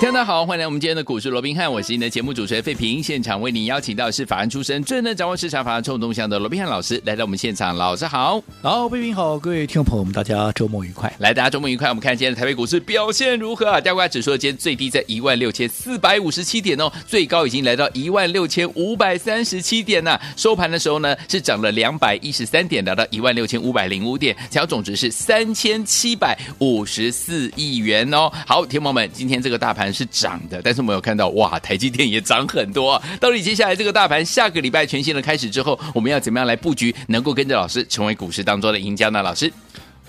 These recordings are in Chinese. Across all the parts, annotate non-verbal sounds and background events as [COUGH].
大家好，欢迎来我们今天的股市罗宾汉，我是您的节目主持人费平。现场为您邀请到是法案出身、最能掌握市场法案冲动向的罗宾汉老师来到我们现场，老师好，好，费平好，各位听众朋友们，大家周末愉快。来，大家周末愉快。我们看今天的台北股市表现如何啊？加权指数今天最低在一万六千四百五十七点哦，最高已经来到一万六千五百三十七点呐、收盘的时候呢，是涨了两百一十三点，达到一万六千五百零五点，成交总值是三千七百五十四亿元哦。好，听众们，今天这个大盘是涨的。但是我们有看到，哇，台积电也涨很多啊！到底接下来这个大盘下个礼拜全新的开始之后，我们要怎么样来布局，能够跟着老师成为股市当中的赢家呢？老师？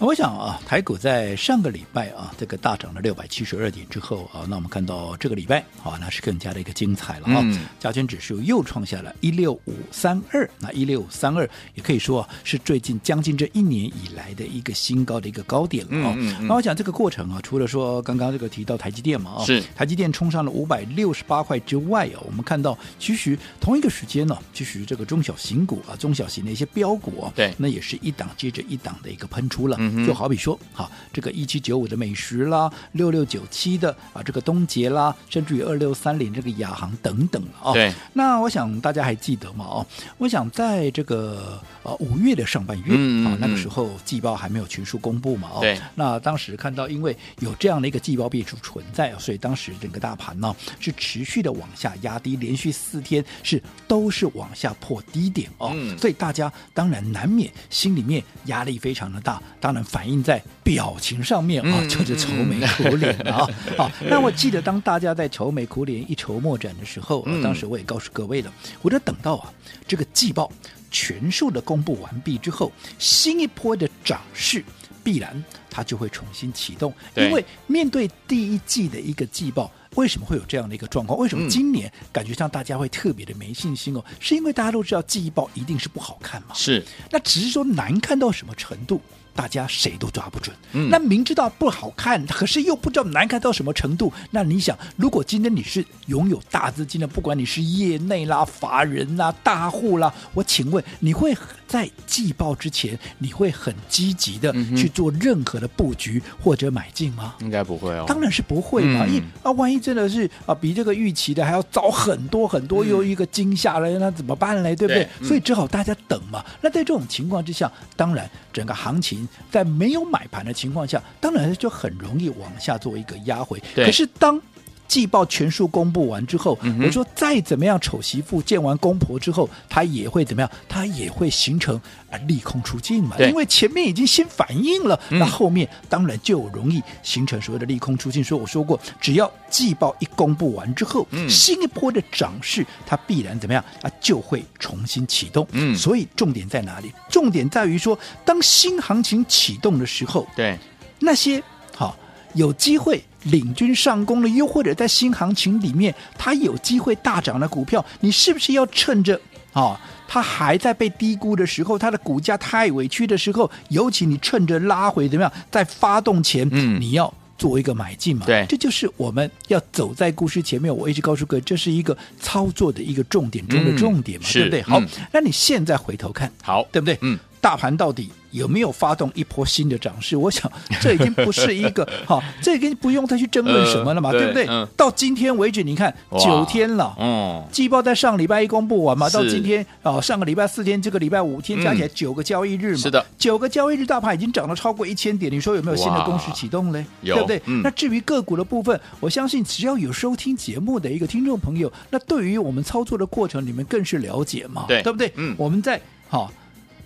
我想啊，台股在上个礼拜啊，这个大涨了六百七十二点之后啊，那我们看到这个礼拜啊，那是更加的一个精彩了啊。嗯、加权指数又创下了一六五三二，那一六五三二也可以说啊，是最近将近这一年以来的一个新高的一个高点了啊。那、嗯嗯。嗯、我想这个过程啊，除了说刚刚这个提到台积电嘛啊，是。台积电冲上了五百六十八块之外啊，我们看到其实同一个时间呢、啊，其实这个中小型股啊，中小型的一些标股啊，对，那也是一档接着一档的一个喷出了，嗯、就好比说。好，这个一七九五的美食啦，六六九七的啊，这个东杰啦，甚至于二六三零这个亚航等等啊。对，那我想大家还记得吗？哦，我想在这个呃五月的上半月啊，那个时候季报还没有全数公布嘛。哦，对。那当时看到，因为有这样的一个季报变数存在，所以当时整个大盘呢是持续的往下压低，连续四天是都是往下破低点哦。嗯。所以大家当然难免心里面压力非常的大，当然反映在。表情上面啊，就是愁眉苦脸啊。好，那我记得当大家在愁眉苦脸、一筹莫展的时候，啊，当时我也告诉各位了，我就等到啊这个季报全数的公布完毕之后，新一波的涨势必然它就会重新启动。因为面对第一季的一个季报，为什么会有这样的一个状况？为什么今年感觉上大家会特别的没信心哦？是因为大家都知道季报一定是不好看嘛？是，那只是说难看到什么程度？大家谁都抓不准，嗯、那明知道不好看，可是又不知道难看到什么程度。那你想，如果今天你是拥有大资金的，不管你是业内啦、法人啦、大户啦，我请问，你会在季报之前，你会很积极的去做任何的布局或者买进吗？应该不会哦，当然是不会嘛。因为、嗯、啊，万一真的是啊，比这个预期的还要早很多很多，又一个惊吓了，嗯、那怎么办嘞？对不对？对嗯、所以只好大家等嘛。那在这种情况之下，当然整个行情。在没有买盘的情况下，当然就很容易往下做一个压回。可是当季报全数公布完之后，嗯、我说再怎么样丑媳妇见完公婆之后，他也会怎么样？他也会形成啊利空出尽嘛。因为前面已经先反应了，嗯、那后面当然就容易形成所谓的利空出尽。所以我说过，只要季报一公布完之后，嗯、新一波的涨势它必然怎么样？啊就会重新启动。嗯，所以重点在哪里？重点在于说，当新行情启动的时候，对那些好有机会。领军上攻了，又或者在新行情里面，它有机会大涨的股票，你是不是要趁着啊、哦，它还在被低估的时候，它的股价太委屈的时候，尤其你趁着拉回怎么样，在发动前，嗯，你要做一个买进嘛？对，这就是我们要走在故事前面。我一直告诉各位，这是一个操作的一个重点中的重点嘛，嗯、对不对？好，嗯、那你现在回头看，好，对不对？嗯。大盘到底有没有发动一波新的涨势？我想 [LAUGHS] 这已经不是一个好，这已经不用再去争论什么了嘛，呃、对不对？嗯、到今天为止，你看九天了，嗯，季报在上礼拜一公布完嘛，到今天啊、哦，上个礼拜四天，这个礼拜五天加起来九个交易日嘛，是的，九个交易日，大盘已经涨了超过一千点，你说有没有新的攻势启动嘞？对不对？嗯、那至于个股的部分，我相信只要有收听节目的一个听众朋友，那对于我们操作的过程，你们更是了解嘛，对，对不对？嗯，我们在好。哦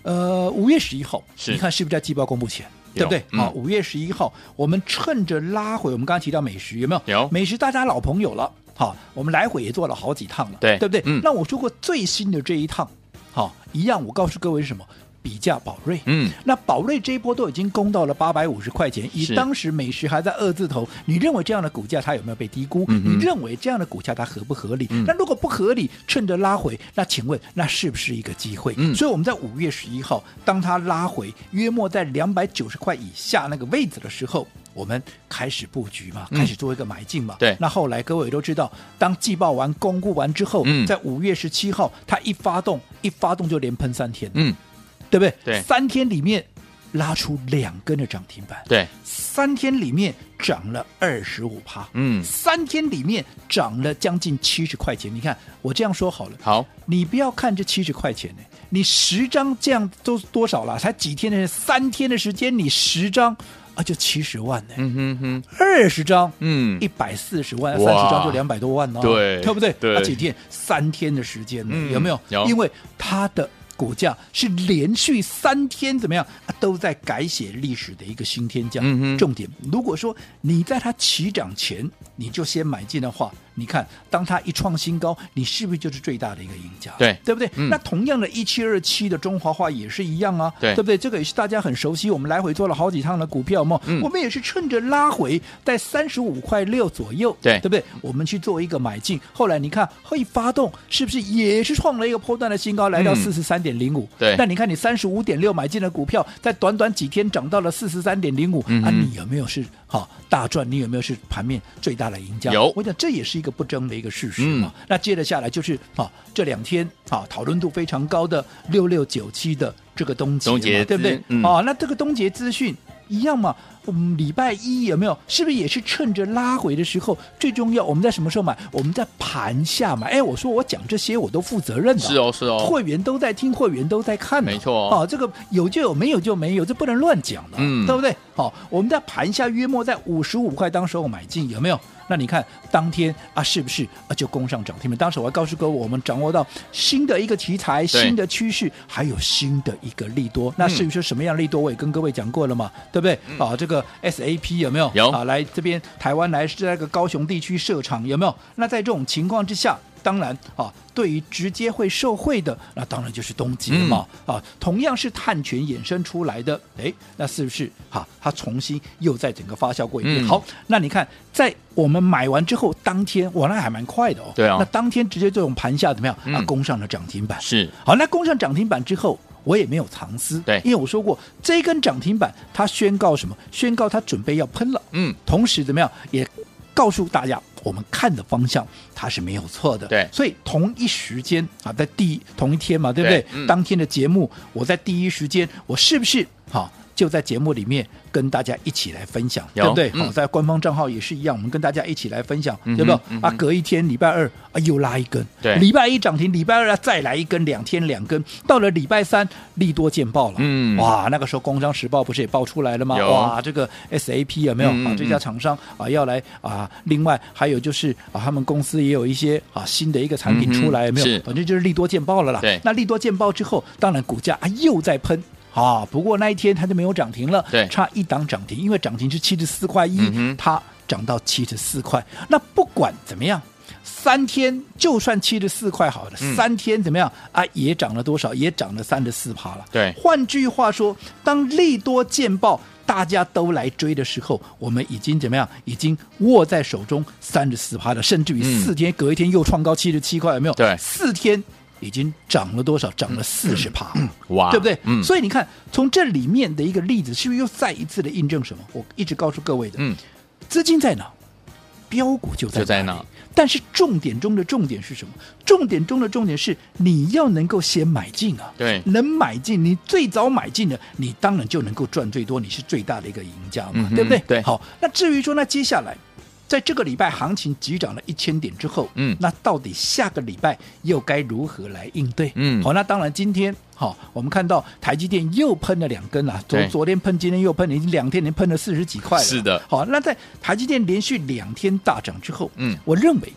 呃，五月十一号，你看是不是在季报公布前，对不对？好、嗯，五月十一号，我们趁着拉回，我们刚刚提到美食有没有？有美食，大家老朋友了。好，我们来回也做了好几趟了，对，对不对？嗯。那我说过最新的这一趟，好，一样，我告诉各位是什么？比价宝瑞。嗯，那宝瑞这一波都已经攻到了八百五十块钱，以当时美食还在二字头，你认为这样的股价它有没有被低估？嗯、你认为这样的股价它合不合理？嗯、那如果不合理，趁着拉回，那请问那是不是一个机会？嗯，所以我们在五月十一号，当它拉回约莫在两百九十块以下那个位置的时候。我们开始布局嘛，开始做一个买进嘛。嗯、对，那后来各位都知道，当季报完、公布完之后，嗯、在五月十七号，它一发动，一发动就连喷三天，嗯，对不对？对，三天里面拉出两根的涨停板，对，三天里面涨了二十五趴，嗯，三天里面涨了将近七十块钱。你看我这样说好了，好，你不要看这七十块钱呢，你十张这样都多少了？才几天的三天的时间，你十张。啊，就七十万呢，嗯哼哼，二十张，嗯，一百四十万，三十张就两百多万哦，对，对不对？对，啊，几天，三天的时间呢，有没有？有，因为它的股价是连续三天怎么样啊，都在改写历史的一个新天价。嗯，重点，如果说你在它起涨前你就先买进的话。你看，当它一创新高，你是不是就是最大的一个赢家？对，对不对？嗯、那同样的，一七二七的中华化也是一样啊，对，对不对？这个也是大家很熟悉，我们来回做了好几趟的股票嘛。嗯、我们也是趁着拉回在三十五块六左右，对，对不对？我们去做一个买进，后来你看，会发动，是不是也是创了一个波段的新高，来到四十三点零五？对。那你看，你三十五点六买进的股票，在短短几天涨到了四十三点零五，啊，你有没有是好大赚？你有没有是盘面最大的赢家？有。我想这也是一个不争的一个事。实嘛，嗯、那接着下来就是啊，这两天啊讨论度非常高的六六九七的这个东杰，对不对？嗯、啊，那这个东杰资讯一样嘛。我们礼拜一有没有？是不是也是趁着拉回的时候？最重要，我们在什么时候买？我们在盘下买。哎，我说我讲这些我都负责任的。是哦，是哦。会员都在听，会员都在看。没错、哦。啊，这个有就有，没有就没有，这不能乱讲的，嗯，对不对？好，我们在盘下约莫在五十五块当时候买进，有没有？那你看当天啊，是不是啊就攻上涨停板？当时我还告诉各位，我们掌握到新的一个题材、新的趋势，还有新的一个利多。那至于说什么样利多，我也跟各位讲过了嘛，对不对？嗯、啊，这个 SAP 有没有？有啊，来这边台湾来是在个高雄地区设厂，有没有？那在这种情况之下。当然啊，对于直接会受惠的，那当然就是东捷嘛、嗯、啊，同样是碳权衍生出来的，哎，那是不是哈、啊？它重新又在整个发酵过一遍。嗯、好，那你看，在我们买完之后，当天哇，那还蛮快的哦。对啊。那当天直接这种盘下怎么样？嗯、啊，攻上了涨停板。是。好，那攻上涨停板之后，我也没有藏私。对。因为我说过，这一根涨停板它宣告什么？宣告它准备要喷了。嗯。同时怎么样？也告诉大家。我们看的方向它是没有错的，对，所以同一时间啊，在第一同一天嘛，对不对？对嗯、当天的节目，我在第一时间，我是不是好？就在节目里面跟大家一起来分享，对不对？好、嗯，在官方账号也是一样，我们跟大家一起来分享，嗯、哼对不对？嗯、啊，隔一天礼拜二啊又拉一根，对，礼拜一涨停，礼拜二再来一根，两天两根，到了礼拜三利多见报了，嗯，哇，那个时候《工商时报》不是也报出来了吗？哇，这个 SAP 有没有、嗯、啊？这家厂商啊要来啊，另外还有就是啊，他们公司也有一些啊新的一个产品出来，有没有？反正就是利多见报了啦。对，那利多见报之后，当然股价啊又在喷。啊，不过那一天它就没有涨停了，对，差一档涨停，因为涨停是七十四块一，嗯、它涨到七十四块。那不管怎么样，三天就算七十四块好了，嗯、三天怎么样啊？也涨了多少？也涨了三十四趴了。对，换句话说，当利多见报，大家都来追的时候，我们已经怎么样？已经握在手中三十四趴了，甚至于四天、嗯、隔一天又创高七十七块，有没有？对，四天。已经涨了多少？涨了四十趴，哇，对不对？嗯，所以你看，从这里面的一个例子，是不是又再一次的印证什么？我一直告诉各位的，嗯，资金在哪，标股就在就在哪。但是重点中的重点是什么？重点中的重点是你要能够先买进啊，对，能买进，你最早买进的，你当然就能够赚最多，你是最大的一个赢家嘛，嗯、对不对？对，好，那至于说，那接下来。在这个礼拜行情急涨了一千点之后，嗯，那到底下个礼拜又该如何来应对？嗯，好，那当然今天好，我们看到台积电又喷了两根了，昨昨天喷，今天又喷，已经两天连喷了四十几块了。是的，好，那在台积电连续两天大涨之后，嗯，我认为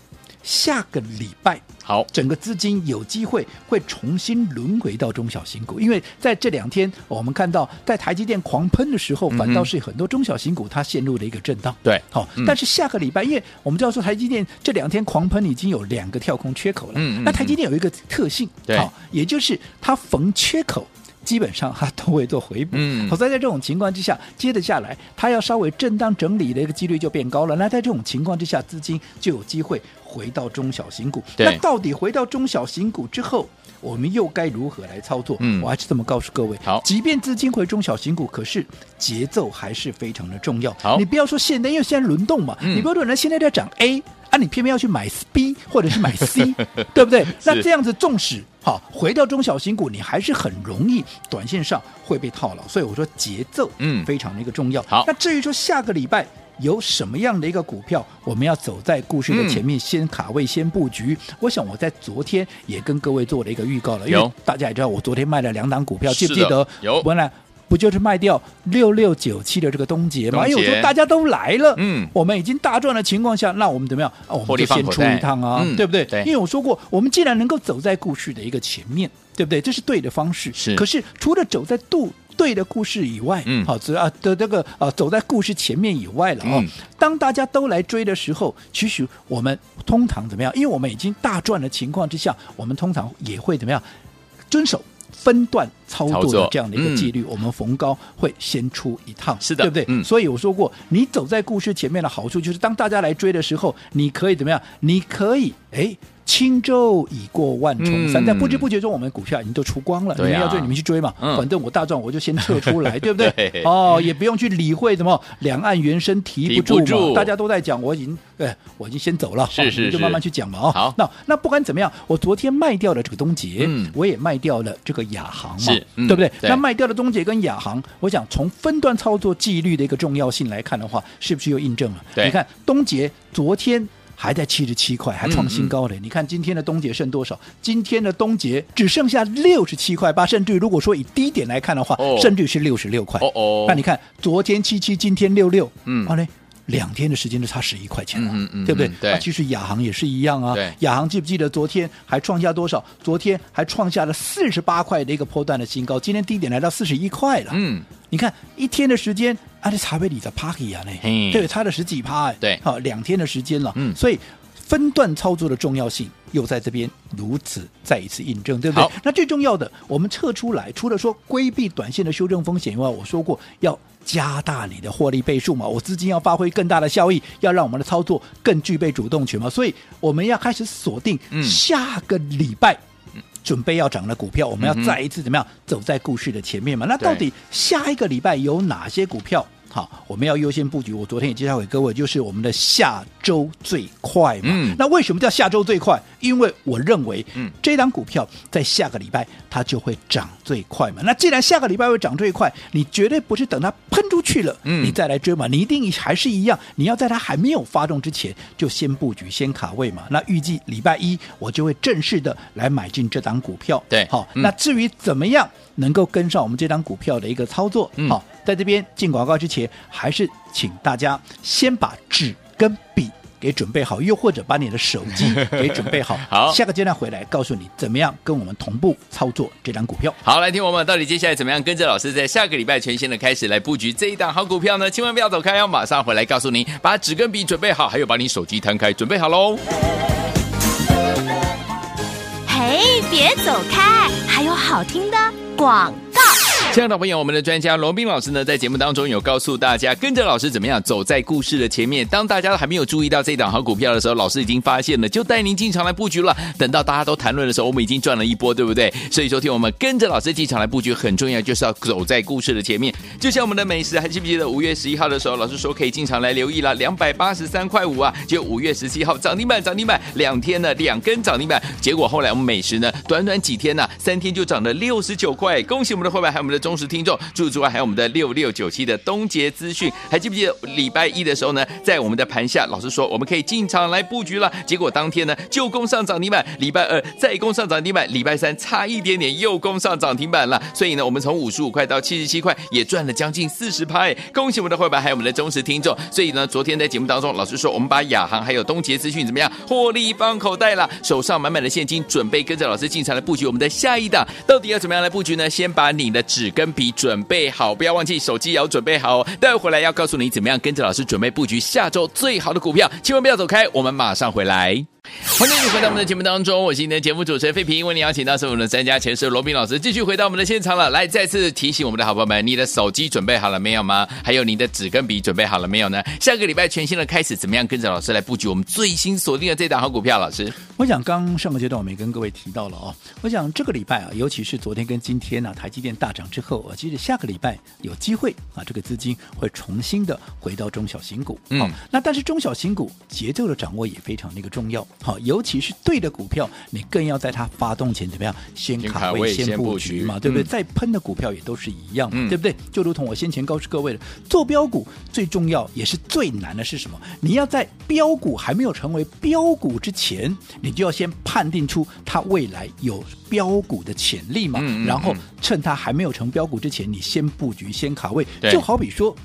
下个礼拜。好，整个资金有机会会重新轮回到中小型股，因为在这两天我们看到，在台积电狂喷的时候，反倒是很多中小型股它陷入了一个震荡。对，好，但是下个礼拜，因为我们知道说台积电这两天狂喷已经有两个跳空缺口了，嗯，那台积电有一个特性，对，好，也就是它逢缺口。基本上它都会做回补。嗯，好，在在这种情况之下，接着下来它要稍微震荡整理的一个几率就变高了。那在这种情况之下，资金就有机会回到中小型股。对那到底回到中小型股之后，我们又该如何来操作？嗯我还是这么告诉各位。好即便资金回中小型股，可是节奏还是非常的重要。好你不要说现在，因为现在轮动嘛，嗯你不要说人家现在在涨 A。啊，你偏偏要去买 B 或者是买 [LAUGHS] C，对不对？那这样子，纵使好回到中小型股，你还是很容易短线上会被套牢。所以我说节奏嗯非常的一个重要。好那至于说下个礼拜有什么样的一个股票，我们要走在故事的前面，先卡位、先布局。我想我在昨天也跟各位做了一个预告了，因为大家也知道，我昨天卖了两档股票，记不记得？有本来。不就是卖掉六六九七的这个东杰吗？因为我说大家都来了，嗯我们已经大赚的情况下，那我们怎么样？啊，我们就先出一趟啊，嗯对不对？对因为我说过，我们既然能够走在故事的一个前面，对不对？这是对的方式。是可是除了走在度对的故事以外，嗯好，这啊的这个啊走在故事前面以外了哦。嗯当大家都来追的时候，其实我们通常怎么样？因为我们已经大赚的情况之下，我们通常也会怎么样？遵守。分段操作的这样的一个纪律，我们逢高会先出一趟，是的对不对？嗯所以我说过，你走在故事前面的好处就是，当大家来追的时候，你可以怎么样？你可以哎。轻舟已过万重山，嗯在不知不觉中，我们股票已经都出光了。你们要追，你们去追嘛。嗯反正我大赚，[LAUGHS] 我就先撤出来，[LAUGHS] 对不对？哦，也不用去理会什么两岸猿声啼不住大家都在讲，我已经哎，我已经先走了。是是就慢慢去讲嘛。哦，好那那不管怎么样，我昨天卖掉了这个东杰，嗯我也卖掉了这个亚航嘛，对不对？那卖掉了东杰跟亚航，我想从分段操作纪律的一个重要性来看的话，是不是又印证了？你看东杰昨天。还在七十七块，还创新高嘞！嗯嗯你看今天的东杰剩多少？今天的东杰只剩下六十七块八，甚至如果说以低点来看的话，哦甚至是六十六块。哦哦那你看昨天七七，今天六六，嗯好嘞。两天的时间就差十一块钱了，嗯嗯嗯对不对？对啊其实亚航也是一样啊。对亚航记不记得昨天还创下多少？昨天还创下了四十八块的一个波段的新高，今天低点来到四十一块了。嗯，你看一天的时间，啊，这差别里在 Parky 啊，那，对，差了十几趴，哎，对好，两天的时间了，嗯所以分段操作的重要性又在这边如此再一次印证，对不对？那最重要的，我们撤出来，除了说规避短线的修正风险以外，我说过要加大你的获利倍数嘛，我资金要发挥更大的效益，要让我们的操作更具备主动权嘛，所以我们要开始锁定嗯下个礼拜。准备要涨的股票，我们要再一次怎么样走在故事的前面嘛？那到底下一个礼拜有哪些股票？好，我们要优先布局。我昨天也介绍给各位，就是我们的下周最快嘛。嗯那为什么叫下周最快？因为我认为，嗯这档股票在下个礼拜它就会涨最快嘛。那既然下个礼拜会涨最快，你绝对不是等它喷出去了，嗯你再来追嘛，你一定还是一样，你要在它还没有发动之前就先布局、先卡位嘛。那预计礼拜一我就会正式的来买进这档股票。对好，嗯那至于怎么样能够跟上我们这档股票的一个操作，嗯好，在这边进广告之前，还是请大家先把纸跟笔给准备好，又或者把你的手机 [LAUGHS] 给准备好。好下个阶段回来告诉你怎么样跟我们同步操作这档股票。好，来听我们到底接下来怎么样跟着老师在下个礼拜全新的开始来布局这一档好股票呢？千万不要走开要，马上回来告诉您，把纸跟笔准备好，还有把你手机摊开准备好喽。嘿，别走开，还有好听的广告。亲爱的朋友，我们的专家罗宾老师呢，在节目当中有告诉大家，跟着老师怎么样走在故事的前面。当大家都还没有注意到这档好股票的时候，老师已经发现了，就带您进场来布局了。等到大家都谈论的时候，我们已经赚了一波，对不对？所以，说听我们跟着老师进场来布局很重要，就是要走在故事的前面。就像我们的美食，还记不记得五月十一号的时候，老师说可以进场来留意了，两百八十三块五啊，就五月十七号涨停板，涨停板两天呢，两根涨停板。结果后来我们美食呢，短短几天呢、三天就涨了六十九块。恭喜我们的会员，还有我们的忠实听众。除此之外，还有我们的六六九七的东杰资讯，还记不记得礼拜一的时候呢，在我们的盘下，老师说我们可以进场来布局了。结果当天呢，就攻上涨停板，礼拜二再攻上涨停板，礼拜三差一点点又攻上涨停板了。所以呢，我们从五十五块到七十七块，也赚了将近四十趴。恭喜我们的会员，还有我们的忠实听众。所以呢，昨天在节目当中，老师说我们把亚航还有东杰资讯怎么样获利放口袋了，手上满满的现金，准备跟着老师进场来布局我们的下一档。到底要怎么样来布局呢？先把你的纸跟笔准备好，不要忘记手机也要准备好哦。待会回来要告诉你怎么样跟着老师准备布局下周最好的股票，千万不要走开，我们马上回来。欢迎你回到我们的节目当中，我是你的节目主持人费平，为你邀请到是我们的专家前世罗宾老师，继续回到我们的现场了。来，再次提醒我们的好朋友们，你的手机准备好了没有吗？还有你的纸跟笔准备好了没有呢？下个礼拜全新的开始，怎么样跟着老师来布局我们最新锁定的这档好股票？老师，我想刚上个阶段我们也跟各位提到了哦，我想这个礼拜啊，尤其是昨天跟今天呢、啊，台积电大涨之后，我记得下个礼拜有机会啊，这个资金会重新的回到中小型股。嗯，那但是中小型股节奏的掌握也非常的一个重要。好，尤其是对的股票，你更要在它发动前怎么样，先卡位、先布局嘛，对不对？再喷的股票也都是一样嘛，对不对？就如同我先前告诉各位的，做标股最重要也是最难的是什么？你要在标股还没有成为标股之前，你就要先判定出它未来有标股的潜力嘛，然后趁它还没有成标股之前，你先布局、先卡位，就好比说，好。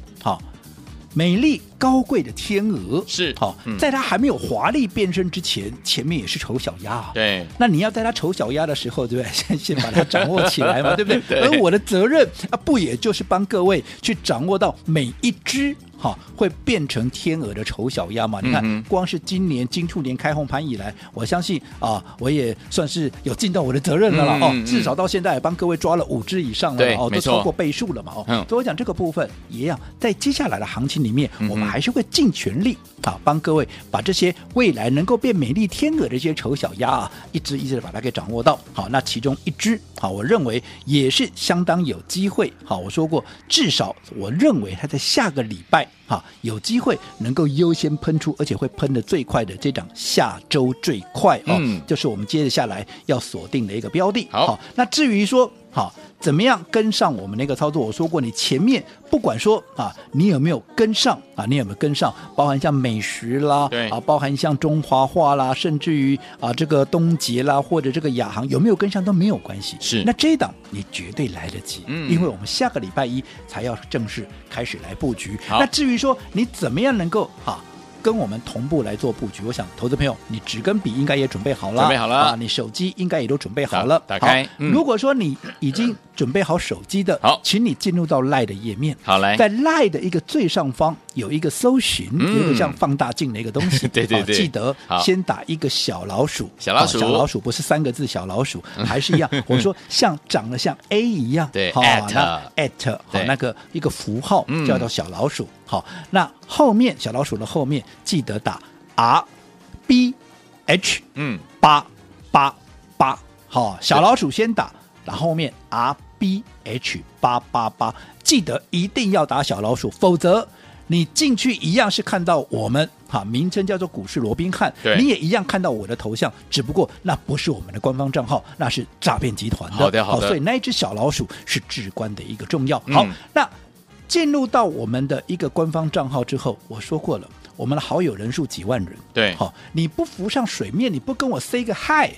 美丽高贵的天鹅是好，在它还没有华丽变身之前，前面也是丑小鸭啊。对，那你要在它丑小鸭的时候，对不对？[LAUGHS] 先先把它掌握起来嘛，对不对？[LAUGHS] 对。而我的责任啊，不也就是帮各位去掌握到每一只。好，会变成天鹅的丑小鸭嘛？你看，光是今年金兔年开红盘以来，我相信啊，我也算是有尽到我的责任了啦、嗯、哦。至少到现在也帮各位抓了五只以上了哦，都超过倍数了嘛哦。所以我讲这个部分一样，在接下来的行情里面，我们还是会尽全力啊，帮各位把这些未来能够变美丽天鹅的这些丑小鸭啊，一只一只的把它给掌握到。好，那其中一只，好，我认为也是相当有机会。好，我说过，至少我认为它在下个礼拜。好，[LAUGHS] 有机会能够优先喷出，而且会喷的最快的这档下周最快哦，嗯、就是我们接着下来要锁定的一个标的。好，好，那至于说。好，怎么样跟上我们那个操作？我说过，你前面不管说啊，你有没有跟上啊？你有没有跟上？包含像美食啦，对啊，包含像中华化啦，甚至于啊这个东杰啦，或者这个亚航有没有跟上都没有关系。是，那这一档你绝对来得及，嗯，因为我们下个礼拜一才要正式开始来布局。好，那至于说你怎么样能够啊？跟我们同步来做布局，我想投资朋友，你纸跟笔应该也准备好了，准备好了啊！你手机应该也都准备好了，打，打开。嗯、如果说你已经准备好手机的，好，请你进入到 LINE 的页面。好嘞，在 LINE 的一个最上方有一个搜寻，嗯、有一个像放大镜的一个东西。[LAUGHS] 对对对，记得先打一个小老鼠，小老鼠，小老鼠不是三个字，小老鼠还是一样。[LAUGHS] 我说像长得像 A 一样，对，好那 at 好那个一个符号叫做小老鼠。好，那后面小老鼠的后面记得打 R B H 嗯。八八八，好，小老鼠先打，然后后面 R B H 八八八，记得一定要打小老鼠，否则你进去一样是看到我们哈，名称叫做股市罗宾汉，你也一样看到我的头像，只不过那不是我们的官方账号，那是诈骗集团的。好的好的，所以那一只小老鼠是至关的一个重要。好，嗯、那。进入到我们的一个官方账号之后，我说过了，我们的好友人数几万人。对，好，你不浮上水面，你不跟我 say 个 hi，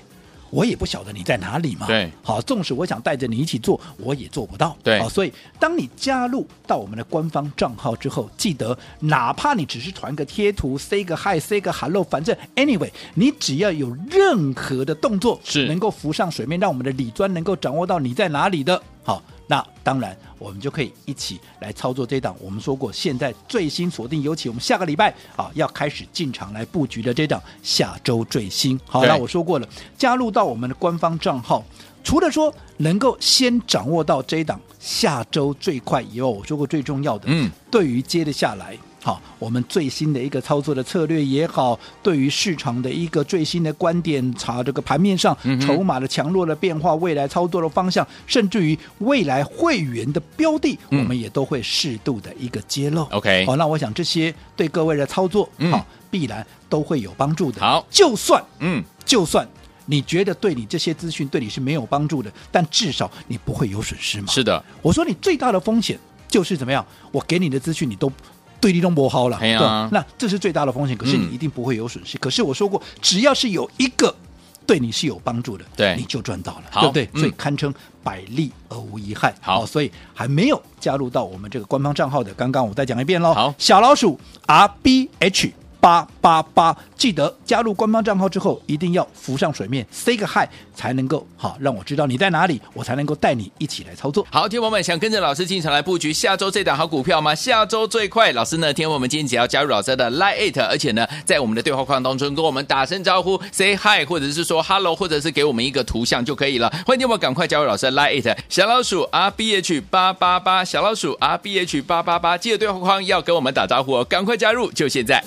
我也不晓得你在哪里嘛。对，好，纵使我想带着你一起做，我也做不到。对，好，所以当你加入到我们的官方账号之后，记得哪怕你只是传个贴图，say 个 hi，say 个 hello，反正 anyway，你只要有任何的动作是能够浮上水面，让我们的李专能够掌握到你在哪里的，好。那当然，我们就可以一起来操作这档。我们说过，现在最新锁定，尤其我们下个礼拜啊要开始进场来布局的这档下周最新。好，那我说过了，加入到我们的官方账号，除了说能够先掌握到这档下周最快以外，我说过最重要的，嗯，对于接得下来。好，我们最新的一个操作的策略也好，对于市场的一个最新的观点，查这个盘面上筹码的强弱的变化，未来操作的方向，甚至于未来会员的标的，我们也都会适度的一个揭露。OK，好，那我想这些对各位的操作，好，必然都会有帮助的。好，就算嗯，就算你觉得对你这些资讯对你是没有帮助的，但至少你不会有损失嘛。是的，我说你最大的风险就是怎么样？我给你的资讯你都。对你都不好了，对，那这是最大的风险。可是你一定不会有损失。可是我说过，只要是有一个对你是有帮助的，对，你就赚到了，对不对？所以堪称百利而无一害。好，所以还没有加入到我们这个官方账号的，刚刚我再讲一遍喽。好，小老鼠 R B H。八八八，记得加入官方账号之后，一定要浮上水面，say 个 hi，才能够好让我知道你在哪里，我才能够带你一起来操作。好，听友们想跟着老师进场来布局下周这档好股票吗？下周最快，老师呢？听友们今天只要加入老师的 Line It，而且呢，在我们的对话框当中跟我们打声招呼，say hi，或者是说 hello，或者是给我们一个图像就可以了。欢迎听友赶快加入老师的 Line It，小老鼠 R B H 八八八，小老鼠 R B H 八八八，记得对话框要跟我们打招呼哦，赶快加入，就现在。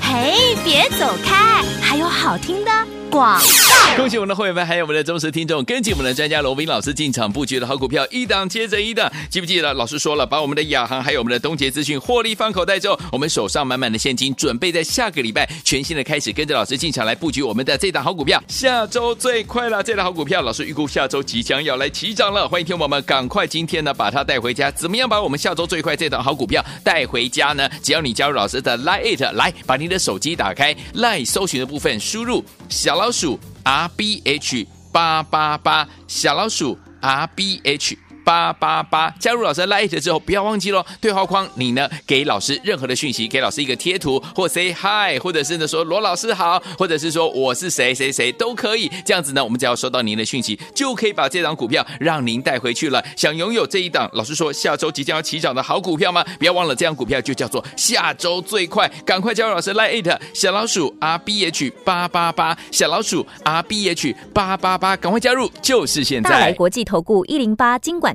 嘿，别走开，还有好听的。广。恭喜我们的会员们，还有我们的忠实听众，跟紧我们的专家罗宾老师进场布局的好股票，一档接着一档。记不记得老师说了，把我们的亚航还有我们的东杰资讯获利放口袋之后，我们手上满满的现金，准备在下个礼拜全新的开始，跟着老师进场来布局我们的这档好股票。下周最快了，这档好股票，老师预估下周即将要来起涨了。欢迎听友们赶快今天呢把它带回家。怎么样把我们下周最快这档好股票带回家呢？只要你加入老师的 Line It，来把你的手机打开，Line 搜寻的部分输入小老鼠。R B H 八八八小老鼠 R B H。八八八，加入老师的 Light 之后，不要忘记喽。对话框你呢，给老师任何的讯息，给老师一个贴图，或 say hi，或者是呢说罗老师好，或者是说我是谁谁谁都可以。这样子呢，我们只要收到您的讯息，就可以把这档股票让您带回去了。想拥有这一档，老师说下周即将要起涨的好股票吗？不要忘了，这档股票就叫做下周最快，赶快加入老师 Light 小老鼠 R B H 八八八，小老鼠 R B H 八八八，赶快加入，就是现在。大来国际投顾一零八金管。